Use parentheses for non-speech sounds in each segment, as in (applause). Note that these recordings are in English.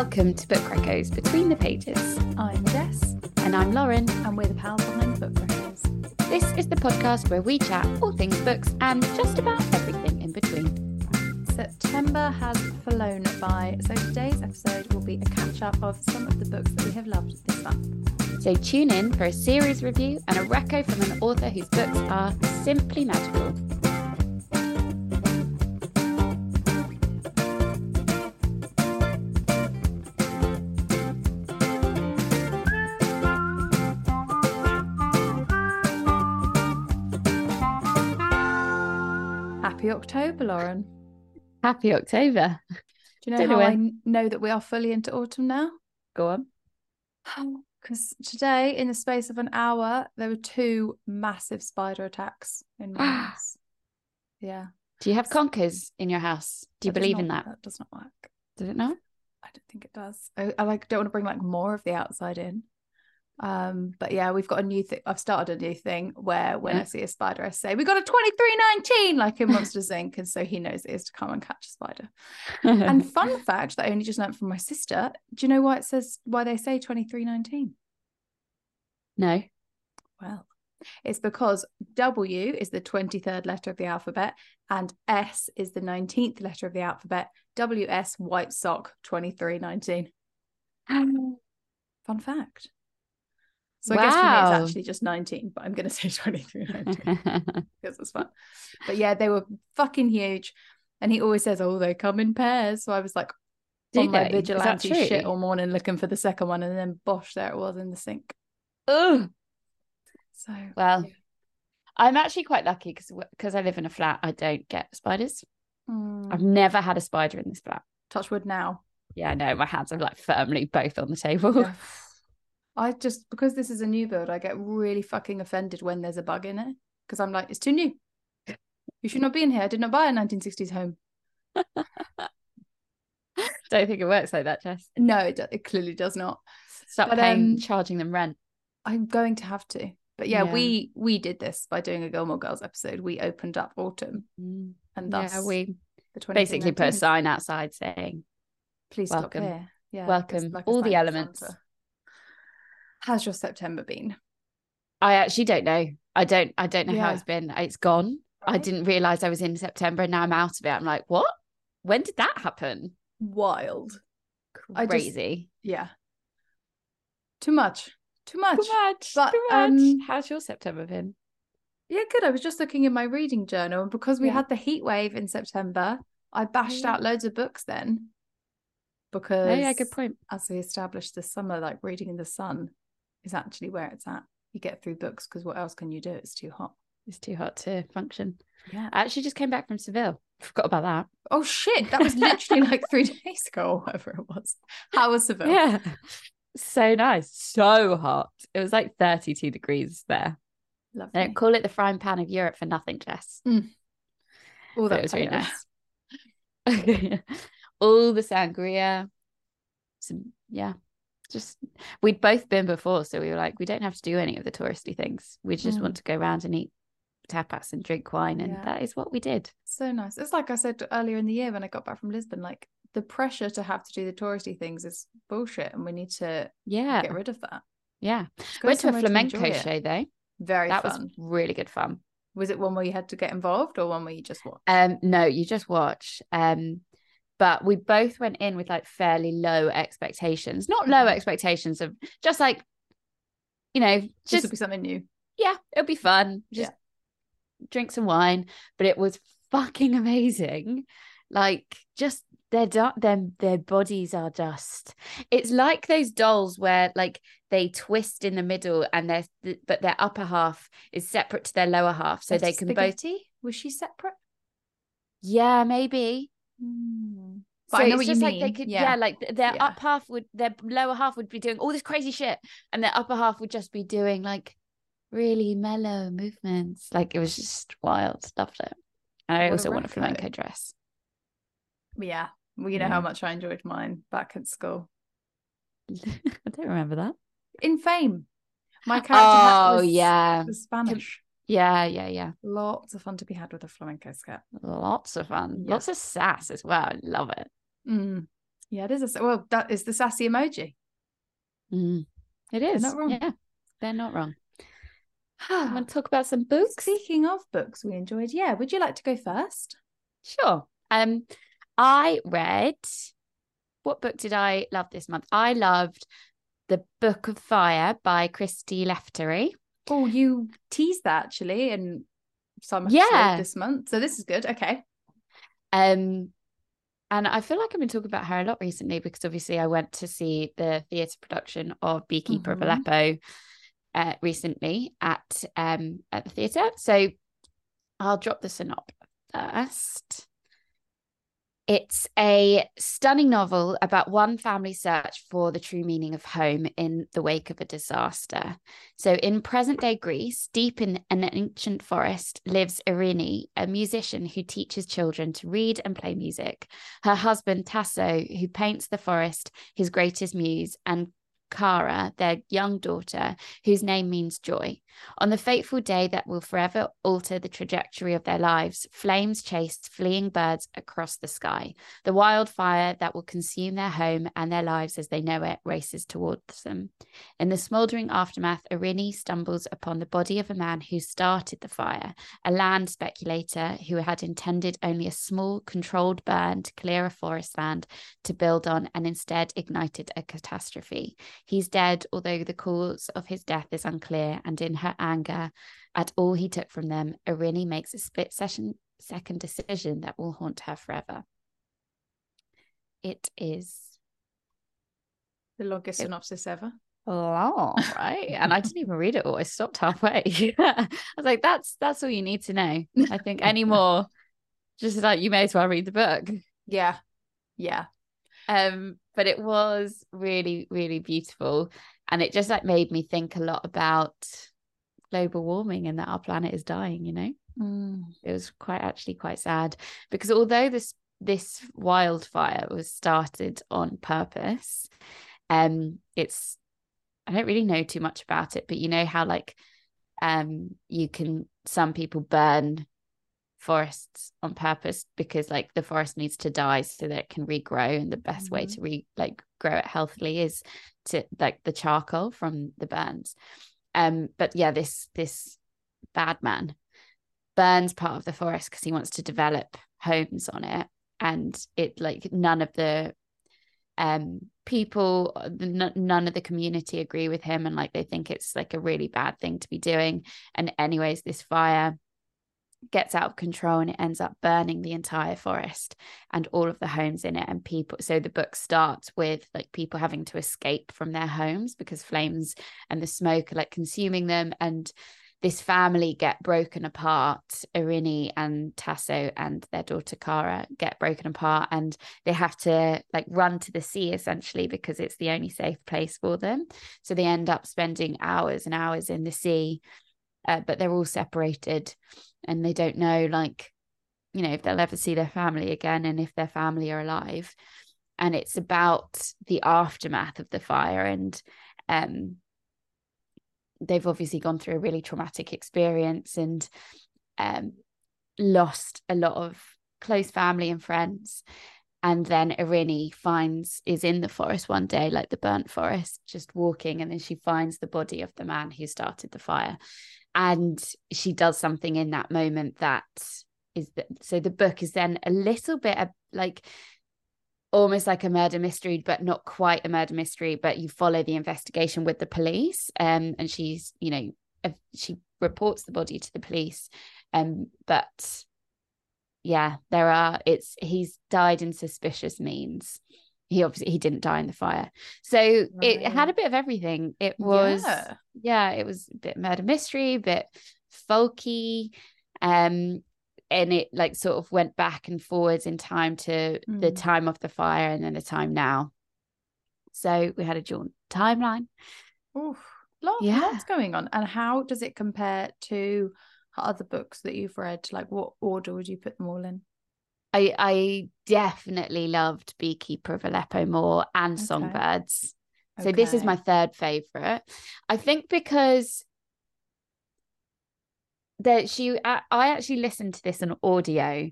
Welcome to Book Reccos Between the Pages. I'm Jess, And I'm Lauren. and we're the pals behind Book Reccos. This is the podcast where we chat all things books and just about everything in between. September has flown by, so today's episode will be a catch up of some of the books that we have loved this month. So tune in for a series review and a reco from an author whose books are simply magical. Happy October, Lauren. Happy October. Do you know Don't know I know that we are fully into autumn now? Go on. (sighs) Because today, in the space of an hour, there were two massive spider attacks in my (gasps) house. Yeah. Do you have conkers in your house? Do you That believe in that? That does not work. Did it not? I don't think it does. I, I like don't want to bring like more of the outside in. Um, but yeah, we've got a new thing. I've started a new thing where when Yeah. I see a spider, I say, We got a 2319, like in Monsters (laughs) Inc. And so he knows it is to come and catch a spider. And (laughs) fun fact that I only just learned from my sister. Do you know why it says why they say 2319? no. Well, it's because W is the 23rd letter of the alphabet and S is the 19th letter of the alphabet. WS white sock 2319. (gasps) Fun fact. So I guess for me it's actually just 19, but I'm going (laughs) to say 2319 because (laughs) it's fun. But yeah, they were fucking huge. And he always says, oh, they come in pairs. So I was like Do on my they? That vigilante shit all morning looking for the second one. And then bosh, there it was in the sink. Ugh. So Well, Yeah. I'm actually quite lucky because because I live in a flat, I don't get spiders. mm, I've never had a spider in this flat. touch wood now. Yeah, no, my hands are like firmly both on the table. Yeah. (laughs) I just because this is a new build, I get really fucking offended when there's a bug in it because I'm like, it's too new. You should not be in here. I did not buy a 1960s home. (laughs) don't think it works like that, Jess. No, it, do- it clearly does not. Stop But, paying, um, charging them rent. I'm going to have to. But yeah, Yeah. we we did this by doing a Gilmore Girls episode. We opened up autumn and thus yeah, we basically put a sign outside saying, Please welcome. stop here. Yeah, Welcome, like all the elements. Santa. How's your September been? I actually don't know. I don't I don't know how it's been. It's gone. I didn't realize I was in September and now I'm out of it. I'm like, what? When did that happen? Wild. I just- Crazy. Yeah. Too much. Too much. Too much. But, too much. um, How's your September been? Yeah, good. I was just looking in my reading journal, and because we Yeah. had the heat wave in September, I bashed yeah. out loads of books then. Because yeah, good point. as we established this summer, like reading in the sun is actually where it's at. You get through books because what else can you do? It's too hot. It's too hot to function. Yeah. I actually just came back from Seville. Forgot about that. Oh shit! That was literally like three (laughs) days ago, or whatever it was. How was Seville? Yeah. So nice. So hot. It was like 32 degrees there. They don't call it the frying pan of Europe for nothing, Jess. All mm. that was really nice. (laughs) All the sangria. Some, yeah. Just we'd both been before, so we were like, we don't have to do any of the touristy things. We just Mm. want to go around and eat tapas and drink wine, and Yeah. that is what we did. So nice. It's like I said earlier in the year when I got back from Lisbon, like the pressure to have to do the touristy things is bullshit, and we need to Yeah, get rid of that. yeah. Go Went to a flamenco it. show though. Very that fun. was really good fun. Was it one where you had to get involved or one where you just watched? Um, no, you just watch. Um, but we both went in with like fairly low expectations. Not low Mhm. expectations of just like, you know, This just be something new. yeah, it'll be fun. Just drink some wine. But it was fucking amazing. Like just their them their bodies are just it's like those dolls where like they twist in the middle and their but their upper half is separate to their lower half so they can both Spaghetti? Was she separate? yeah maybe Mm. So But I know it's what you just like they could, Yeah. yeah, like their Yeah. up half would, their lower half would be doing all this crazy shit, and their upper half would just be doing like really mellow movements. Like it was just wild. Loved it. And I What also want a flamenco dress. Yeah. Well, you know Yeah. how much I enjoyed mine back at school. (laughs) I don't remember that. In Fame, my character Oh was, yeah, was Spanish. Yeah, yeah, yeah. Lots of fun to be had with a flamenco skirt. Lots of fun. Yeah. Lots of sass as well. I love it. Mm. Yeah, it is. A, well, that is the sassy emoji. Mm, it is. not wrong. Yeah, they're not wrong. (sighs) I want to talk about some books. Speaking of books we enjoyed, yeah, would you like to go first? Sure. Um, I read. What book did I love this month? I loved the Book of Fire by Christy Lefteri. Oh, you teased that actually in some Yeah. this month. So this is good. Okay. Um, and I feel like I've been talking about her a lot recently because obviously I went to see the theatre production of Beekeeper Mhm. of Aleppo uh, recently at um at the theatre. So I'll drop the synopsis first. It's a stunning novel about one family's search for the true meaning of home in the wake of a disaster. So, in present day Greece, deep in an ancient forest, lives Irini, a musician who teaches children to read and play music. Her husband, Tasso, who paints the forest, his greatest muse, and Kara, their young daughter, whose name means joy. On the fateful day that will forever alter the trajectory of their lives, flames chase fleeing birds across the sky. The wildfire that will consume their home and their lives as they know it races towards them. In the smouldering aftermath, Irini stumbles upon the body of a man who started the fire, a land speculator who had intended only a small, controlled burn to clear a forest land to build on and instead ignited a catastrophe. He's dead, although the cause of his death is unclear, and in her anger at all he took from them, Irini makes a split session second decision that will haunt her forever. It is The longest It- synopsis ever. long, right? and I didn't even read it all. I stopped halfway. (laughs) I was like, that's that's all you need to know. I think any more, just like you may as well read the book. Yeah. Yeah. Um, but it was really, really beautiful. And it just like made me think a lot about global warming and that our planet is dying, you know? Mm. It was quite actually quite sad because although this this wildfire was started on purpose, um, it's I don't really know too much about it, but you know how like um you can some people burn forests on purpose because like the forest needs to die so that it can regrow and the best way Mhm. to re like grow it healthily is to like the charcoal from the burns um but yeah this this bad man burns part of the forest because he wants to develop homes on it and it like none of the um people n- none of the community agree with him and like they think it's like a really bad thing to be doing and anyways this fire gets out of control and it ends up burning the entire forest and all of the homes in it and people so the book starts with like people having to escape from their homes because flames and the smoke are like consuming them and this family get broken apart Irini and Tasso and their daughter Kara get broken apart and they have to like run to the sea essentially because it's the only safe place for them. So they end up spending hours and hours in the sea uh, but they're all separated and they don't know like you know if they'll ever see their family again and if their family are alive. And it's about the aftermath of the fire and um they've obviously gone through a really traumatic experience and um lost a lot of close family and friends. And then Irini finds is in the forest one day like the burnt forest just walking and then she finds the body of the man who started the fire and she does something in that moment that is the, so the book is then a little bit like almost like a murder mystery but not quite a murder mystery but you follow the investigation with the police. Um and she's you know she reports the body to the police. Um but yeah there are it's he's died in suspicious means he obviously he didn't die in the fire so it had a bit of everything it was Yeah. yeah, it was a bit murder mystery, a bit folky. Um, and it like sort of went back and forwards in time to the Mm. time of the fire and then the time now. So we had a joint timeline. Oof. Lot, Yeah. Lots going on. And how does it compare to other books that you've read? Like, what order would you put them all in? I I definitely loved Beekeeper of Aleppo more and Okay. Songbirds. So this is my third favorite. I think because that she I, I actually listened to this on audio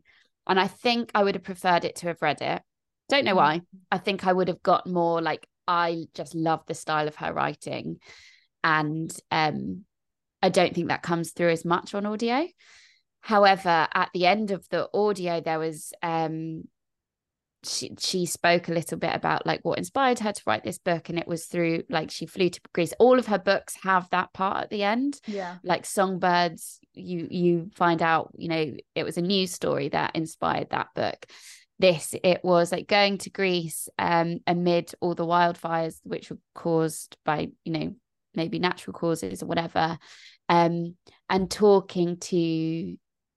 and I think I would have preferred it to have read it Don't know Mm. why. I think I would have got more like I just love the style of her writing. And um I don't think that comes through as much on audio. However, at the end of the audio, there was um she she spoke a little bit about like what inspired her to write this book and it was through like she flew to Greece. All of her books have that part at the end. Yeah. like songbirds you you find out you know it was a news story that inspired that book. This it was like going to Greece um amid all the wildfires which were caused by you know maybe natural causes or whatever um and talking to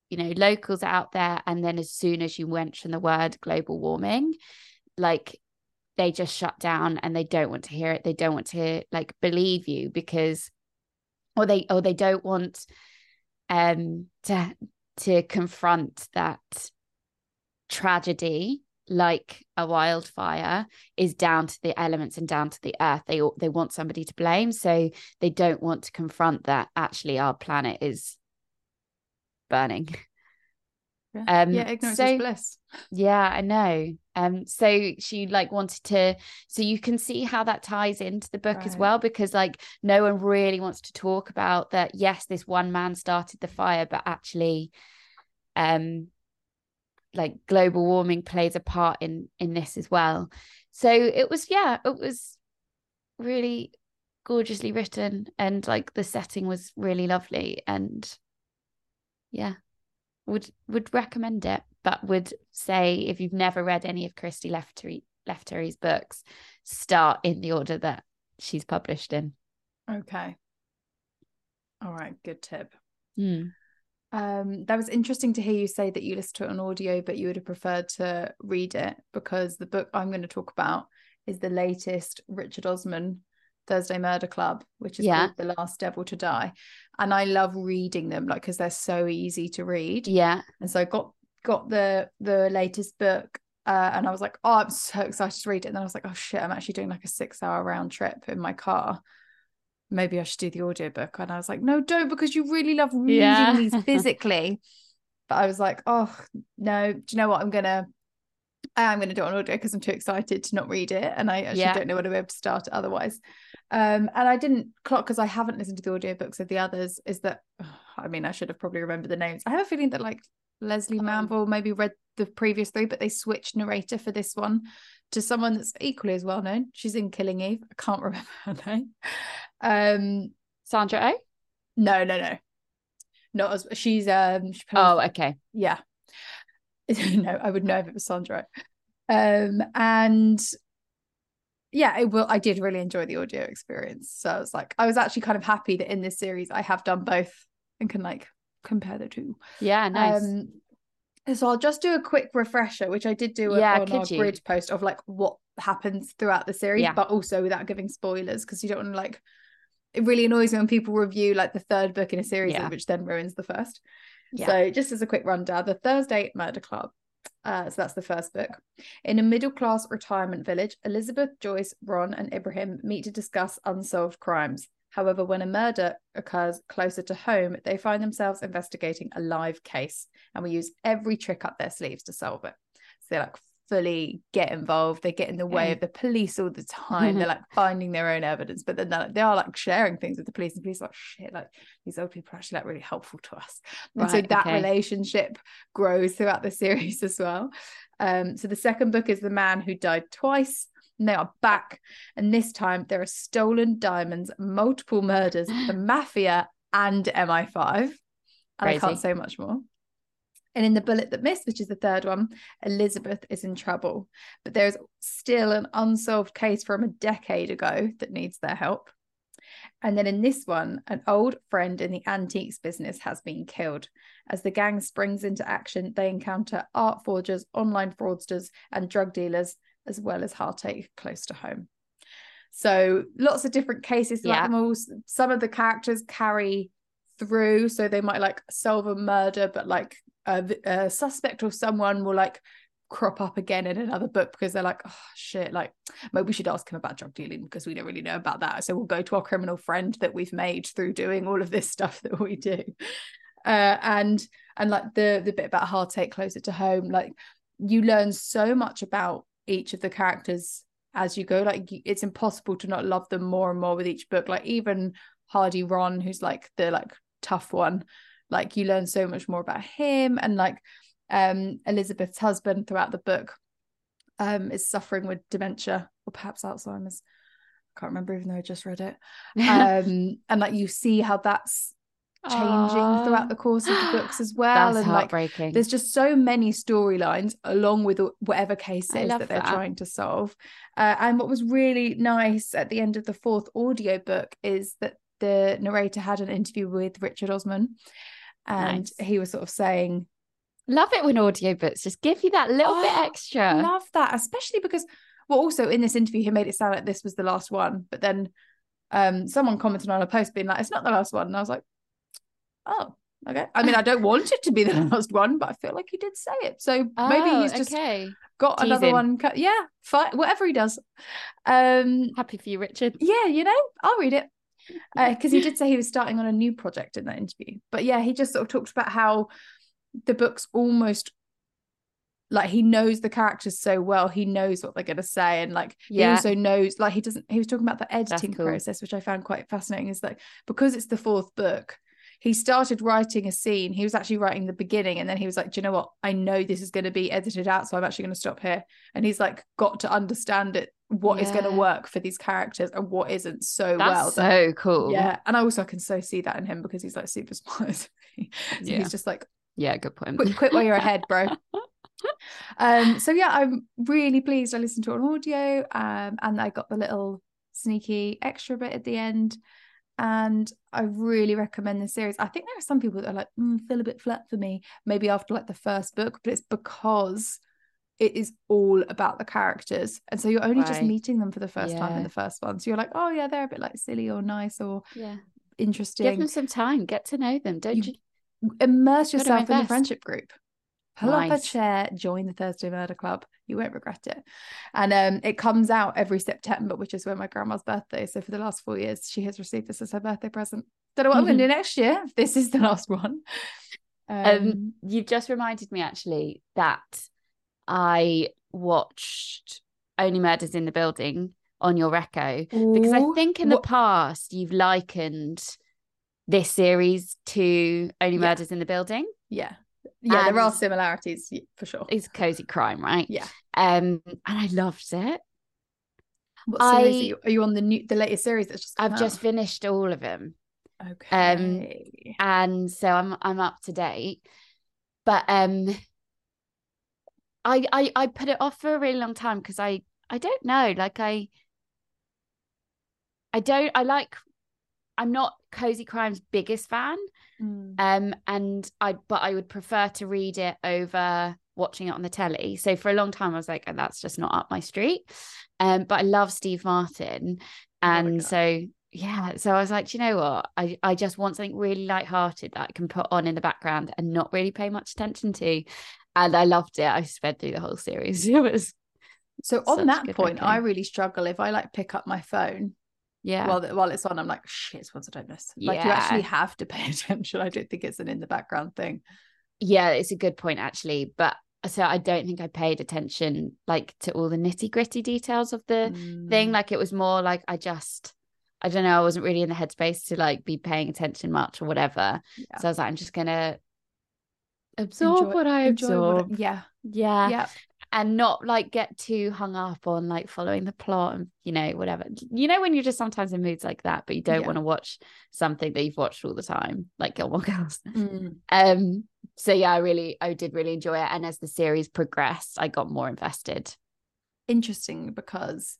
you know locals out there and then as soon as you mention the word global warming like they just shut down and they don't want to hear it. They don't want to like believe you because or they or they don't want um to to confront that tragedy like a wildfire is down to the elements and down to the earth. They they want somebody to blame so they don't want to confront that actually our planet is burning. Yeah, um yeah ignorance so is bliss. yeah i know. Um so she like wanted to so you can see how that ties into the book as well because like no one really wants to talk about that yes this one man started the fire but actually um like global warming plays a part in in this as well. So it was yeah it was really gorgeously written and like the setting was really lovely and yeah would would recommend it but would say if you've never read any of Christy Lefteri Lefteri's books start in the order that she's published in Okay. All right, good tip. Hmm. Um, that was interesting to hear you say that you listened to it on audio, but you would have preferred to read it because the book I'm going to talk about is the latest Richard Osman Thursday Murder Club, which is Yeah. called The Last Devil to Die. And I love reading them, like because they're so easy to read. yeah And so I got got the the latest book. Uh, and I was like, oh, I'm so excited to read it. And then I was like, oh shit, I'm actually doing like a six hour round trip in my car. Maybe I should do the audiobook. And I was like, no, don't because you really love reading Yeah. these (laughs) physically. But I was like, oh no, do you know what? I'm gonna I am gonna do it on audio because I'm too excited to not read it. And I actually Yeah. don't know when I'll be able to start it otherwise. Um, and I didn't clock because I haven't listened to the audiobooks of the others, is that (sighs) I mean, I should have probably remembered the names. I have a feeling that like Lesley Oh. Manville maybe read the previous three, but they switched narrator for this one to someone that's equally as well known. She's in Killing Eve. I can't (laughs) remember her name. Um, Sandra O no, no, no. Not as she's um she oh okay yeah. (laughs) no, I would know if it was Sandra. Um, and yeah, it will. I did really enjoy the audio experience. So I was like, I was actually kind of happy that in this series I have done both and can like compare the two. yeah nice Um, so I'll just do a quick refresher, which I did do Yeah, on our you? grid post of like what happens throughout the series, Yeah. but also without giving spoilers because you don't want to like. It really annoys me when people review like the third book in a series, Yeah. which then ruins the first. Yeah. So just as a quick rundown, the Thursday Murder Club. Uh, so that's the first book. In a middle class retirement village, Elizabeth, Joyce, Ron, and Ibrahim meet to discuss unsolved crimes. However, when a murder occurs closer to home, they find themselves investigating a live case and we use every trick up their sleeves to solve it. So they like fully get involved. They get in the way of the police all the time. They're like finding their own evidence, but then they're, like sharing things with the police. And police are like, shit, like these old people are actually like really helpful to us. And so that okay. relationship grows throughout the (laughs) series as well. Um, so the second book is The Man Who Died Twice. And they are back. And this time there are stolen diamonds, multiple murders, the (gasps) mafia, and MI5. And I can't say much more. And in The Bullet That Missed, which is the third one, Elizabeth is in trouble. But there's still an unsolved case from a decade ago that needs their help. And then in this one, an old friend in the antiques business has been killed. As the gang springs into action, they encounter art forgers, online fraudsters, and drug dealers, as well as heartache close to home. So lots of different cases Yeah. them all. Some of the characters carry through, so they might like solve a murder, but like a, a suspect or someone will like crop up again in another book because they're like, oh shit, like maybe we should ask him about drug dealing because we don't really know about that. So we'll go to our criminal friend that we've made through doing all of this stuff that we do. Uh, and and like the the bit about heartache closer to home, like you learn so much about each of the characters as you go. Like it's impossible to not love them more and more with each book. Like even Hardy Ron, who's like the like tough one, like you learn so much more about him and like um Elizabeth's husband throughout the book um is suffering with dementia or perhaps Alzheimer's. I can't remember even though I just read it. Um (laughs) and like you see how that's changing Aww. throughout the course of the books as (gasps) well. That's and heartbreaking. like there's just so many storylines along with whatever case it is that they're trying to solve. Uh, and what was really nice at the end of the fourth audio book is that the narrator had an interview with Richard Osman and nice. he was sort of saying love it when audiobooks just give you that little oh, bit extra. love that especially because well also in this interview he made it sound like this was the last one but then um someone commented on a post being like it's not the last one. And I was like oh okay. I mean I don't want it to be the (laughs) last one but I feel like he did say it. So oh, maybe he's just okay. got Teasing. another one cut. Yeah fine whatever he does. Um happy for you Richard. yeah you know I'll read it because uh, he did say he was starting on a new project in that interview. But yeah, he just sort of talked about how the book's almost like he knows the characters so well he knows what they're going to say and like yeah. he also knows like he doesn't he was talking about the editing cool. process which i found quite fascinating is like because it's the fourth book he started writing a scene. He was actually writing the beginning, and then he was like, "Do you know what? I know this is going to be edited out, so I'm actually going to stop here." And he's like, got to understand it, what yeah. is going to work for these characters and what isn't so That's well. So cool. Yeah, and I also can so see that in him because he's like super smart. (laughs) so yeah. he's just like, yeah, good point. Quit, quit while you're ahead, bro. (laughs) um. So yeah, I'm really pleased. I listened to it on audio. Um, and I got the little sneaky extra bit at the end and I really recommend this series. I think there are some people that are like, mm, feel a bit flat for me, maybe after like the first book, but it's because it is all about the characters. And so you're only right. just meeting them for the first yeah. time in the first one. So you're like, oh yeah, they're a bit like silly or nice or yeah, interesting. Give them some time, get to know them, don't you? you? Immerse yourself in the friendship group pull nice. up a chair, join the Thursday Murder Club. You won't regret it. And um, it comes out every September, which is when my grandma's birthday. So for the last four years, she has received this as her birthday present. Don't know what I'm going to do next year if this is the last (laughs) one. Um, um, you've just reminded me actually that I watched Only Murders in the Building on your Reco because I think in what? the past you've likened this series to Only yeah. Murders in the Building. Yeah yeah, and there are similarities for sure. It's cozy crime, right? Yeah. Um, and I loved it. What series I, are, you, are you on the new the latest series that's just I've out? just finished all of them. Okay. Um, and so I'm I'm up to date. But um I I I put it off for a really long time because I I don't know, like I I don't I like I'm not cozy crime's biggest fan Mm. Um, and I, but I would prefer to read it over watching it on the telly. So for a long time, I was like, oh, that's just not up my street. Um, but I love Steve Martin, and oh so yeah, so I was like, you know what? I I just want something really light-hearted that I can put on in the background and not really pay much attention to. And I loved it. I sped through the whole series. (laughs) It was so on that point, I really struggle if I like pick up my phone yeah while while it's on i'm like shit it's once i don't miss like yeah. you actually have to pay (laughs) attention i don't think it's an in the background thing yeah it's a good point actually but so i don't think i paid attention like to all the nitty gritty details of the mm. thing like it was more like i just i don't know i wasn't really in the headspace to like be paying attention much or whatever yeah. so i was like i'm just gonna absorb enjoy, what i absorb. what, yeah yeah. Yeah. And not like get too hung up on like following the plot and you know whatever. You know when you're just sometimes in moods like that but you don't yeah. want to watch something that you've watched all the time like Gilmore (laughs) Girls? Mm. um so yeah I really I did really enjoy it. And as the series progressed I got more invested. Interesting because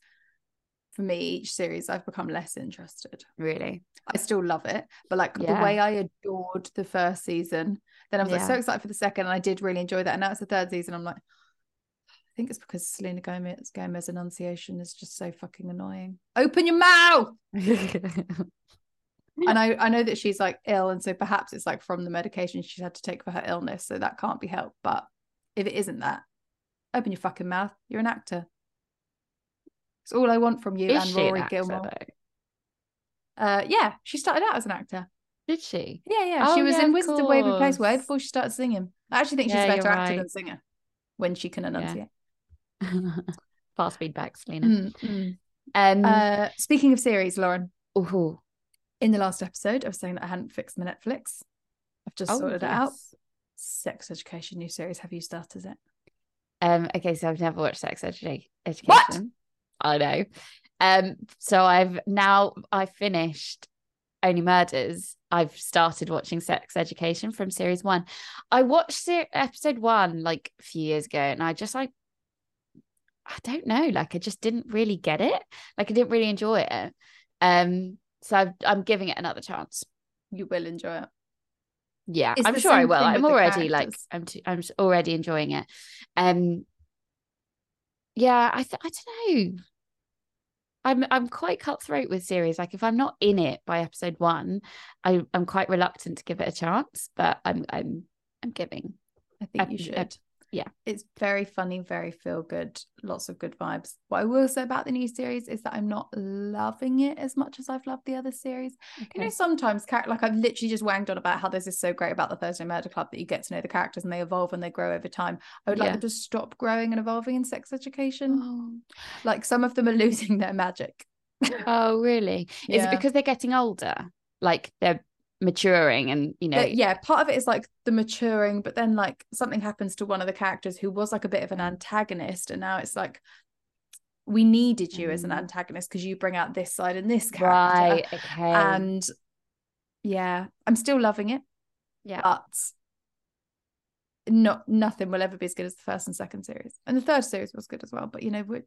for me each series I've become less interested. Really? I still love it but like yeah. the way I adored the first season then I was yeah. like so excited for the second and I did really enjoy that and now it's the third season I'm like I think it's because Selena Gomez Gomez enunciation is just so fucking annoying. Open your mouth. (laughs) and I, I know that she's like ill, and so perhaps it's like from the medication she's had to take for her illness, so that can't be helped. But if it isn't that, open your fucking mouth. You're an actor. It's all I want from you is and Rory actor, Gilmore. Uh, yeah, she started out as an actor. Did she? Yeah, yeah. Oh, she was yeah, in Wizards of Waverly Place way before she started singing. I actually think she's yeah, a better actor right. than singer when she can enunciate. (laughs) Fast feedback, Selena. Mm, mm. Um, Uh, speaking of series, Lauren, ooh. in the last episode, I was saying that I hadn't fixed my Netflix. I've just Oh, sorted it out. Sex Education new series. Have you started it? Um, okay, so I've never watched Sex Edu- Education. What? I know. Um, so I've now I finished Only Murders. I've started watching Sex Education from series one. I watched se- episode one like a few years ago, and I just like I don't know, like I just didn't really get it. Like I didn't really enjoy it. Um, so I've, I'm giving it another chance. You will enjoy it. Yeah, It's I'm sure I will. I'm already like. I'm t- I'm already enjoying it. Um yeah, I th- I don't know. I'm I'm quite cutthroat with series. Like if I'm not in it by episode 1, I I'm quite reluctant to give it a chance, but I'm I'm I'm giving. I think you should. Yeah. It's very funny, very feel good, lots of good vibes. What I will say about the new series is that I'm not loving it as much as I've loved the other series. You know, sometimes like I've literally just wanged on about how this is so great about the Thursday Murder Club that you get to know the characters and they evolve and they grow over time. I would like Yeah. them to stop growing and evolving in sex education. Oh, Like some of them are (laughs) losing their magic. oh, really? Is Yeah. it because they're getting older? Like they're maturing and you know But yeah, part of it is like the maturing, but then like something happens to one of the characters who was like a bit of an antagonist, and now it's like we needed you as an Mm. antagonist because you bring out this side and this character. right, okay. And yeah, I'm still loving it, yeah. but not nothing will ever be as good as the first and second series. And the third series was good as well. But you know, we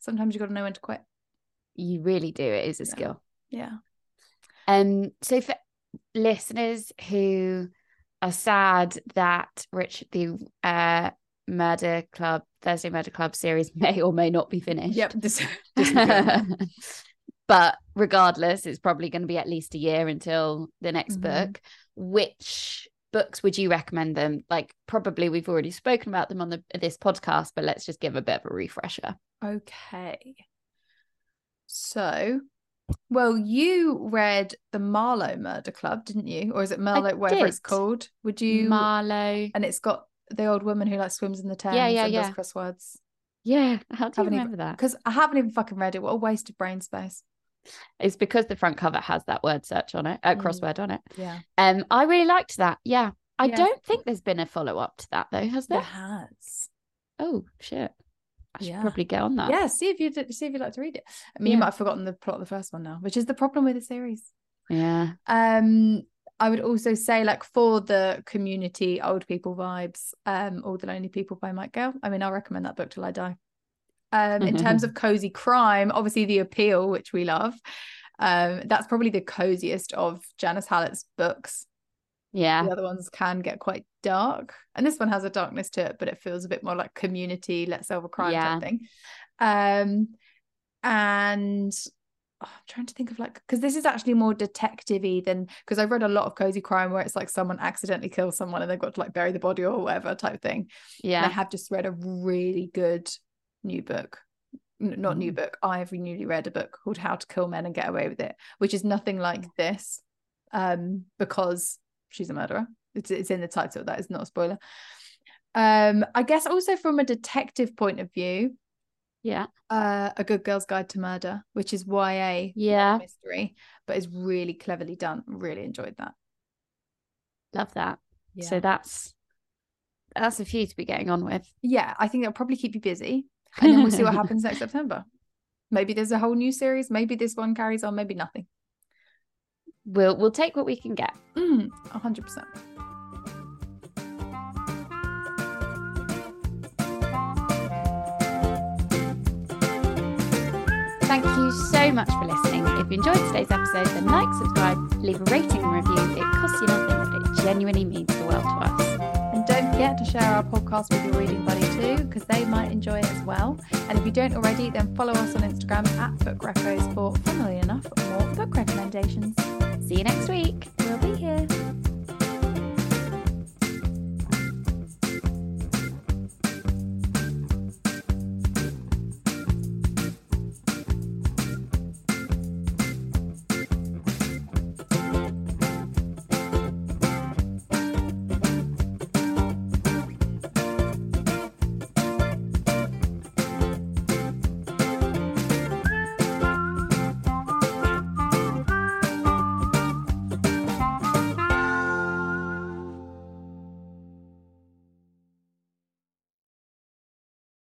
sometimes you got to know when to quit. you really do. It is a Yeah. skill. Yeah. Um, so for listeners who are sad that Rich the uh murder club Thursday Murder Club series (laughs) may or may not be finished. Yep. This, (laughs) (laughs) this will go on. but regardless, it's probably going to be at least a year until the next Mhm. book. Which books would you recommend them? Like probably we've already spoken about them on the this podcast, but let's just give a bit of a refresher. Okay. So, well, you read the Marlow Murder Club, didn't you? Or is it Marlow, whatever it's called? Would you? Marlow. and it's got the old woman who like swims in the Thames Yeah, yeah, and yeah. does crosswords. Yeah, how do you Haven't even- remember that? Because I haven't even fucking read it. What a waste of brain space. It's because the front cover has that word search on it, uh, Mm. crossword on it. Yeah. Um, I really liked that. Yeah, I Yeah. don't think there's been a follow up to that though, has There there? has. Oh shit, I should Yeah. probably get on that. Yeah, see if you see if you'd like to read it. I mean, you might have forgotten the plot of the first one now, which is the problem with the series. yeah, Um, I would also say, like, for the community old people vibes, um, All the Lonely People by Mike Gayle. I mean, I'll recommend that book till I die. Um, in terms (laughs) of cozy crime, obviously the appeal, which we love. Um, that's probably the coziest of Janice Hallett's books. Yeah, The other ones can get quite dark, and this one has a darkness to it, but it feels a bit more like community, let's solve a crime Yeah. type thing. Um, and oh, I'm trying to think of like because this is actually more detective-y than because I've read a lot of cozy crime where it's like someone accidentally kills someone and they've got to like bury the body or whatever type thing. And I have just read a really good new book. Not new Mm. book. I've newly read a book called How to Kill Men and Get Away with It, which is nothing like this, um, because she's a murderer. It's it's in the title. That is not a spoiler. Um, I guess also from a detective point of view, Yeah, uh, A Good Girl's Guide to Murder, which is YA yeah, mystery, but is really cleverly done. Really enjoyed that. love that. Yeah. So that's that's a few to be getting on with. yeah, I think that'll probably keep you busy. And then we'll see what (laughs) happens next September. Maybe there's a whole new series. Maybe this one carries on. Maybe nothing. We'll we'll take what we can get. Mm, 100%. Thank you so much for listening. If you enjoyed today's episode, then like, subscribe, leave a rating and review. It costs you nothing, but it genuinely means the world to us. Don't forget to share our podcast with your reading buddy too, because they might enjoy it as well. And if you don't already, then follow us on Instagram at Book Reccos for, funnily enough, more book recommendations. See you next week. We'll be here.